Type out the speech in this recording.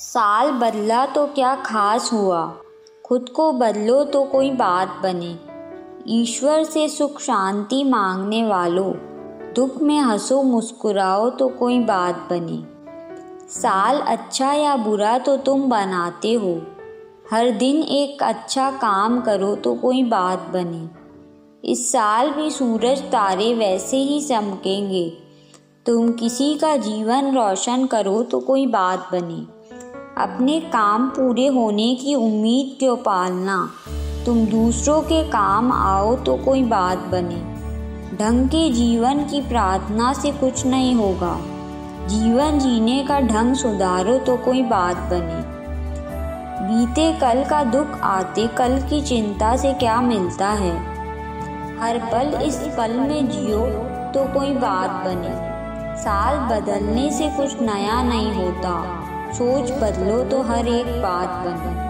साल बदला तो क्या खास हुआ? खुद को बदलो तो कोई बात बने। ईश्वर से सुख शांति मांगने वालों। दुख में हंसो, मुस्कुराओ तो कोई बात बने। साल अच्छा या बुरा तो तुम बनाते हो। हर दिन एक अच्छा काम करो तो कोई बात बने। इस साल भी सूरज तारे वैसे ही चमकेंगे। तुम किसी का जीवन रोशन करो तो कोई बात बने। अपने काम पूरे होने की उम्मीद क्यों पालना? तुम दूसरों के काम आओ तो कोई बात बने। ढंग के जीवन की प्रार्थना से कुछ नहीं होगा। जीवन जीने का ढंग सुधारो तो कोई बात बने। बीते कल का दुख आते कल की चिंता से क्या मिलता है? हर पल इस पल में जियो तो कोई बात बने। साल बदलने से कुछ नया नहीं होता। सोच बदलो तो हर एक बात बने।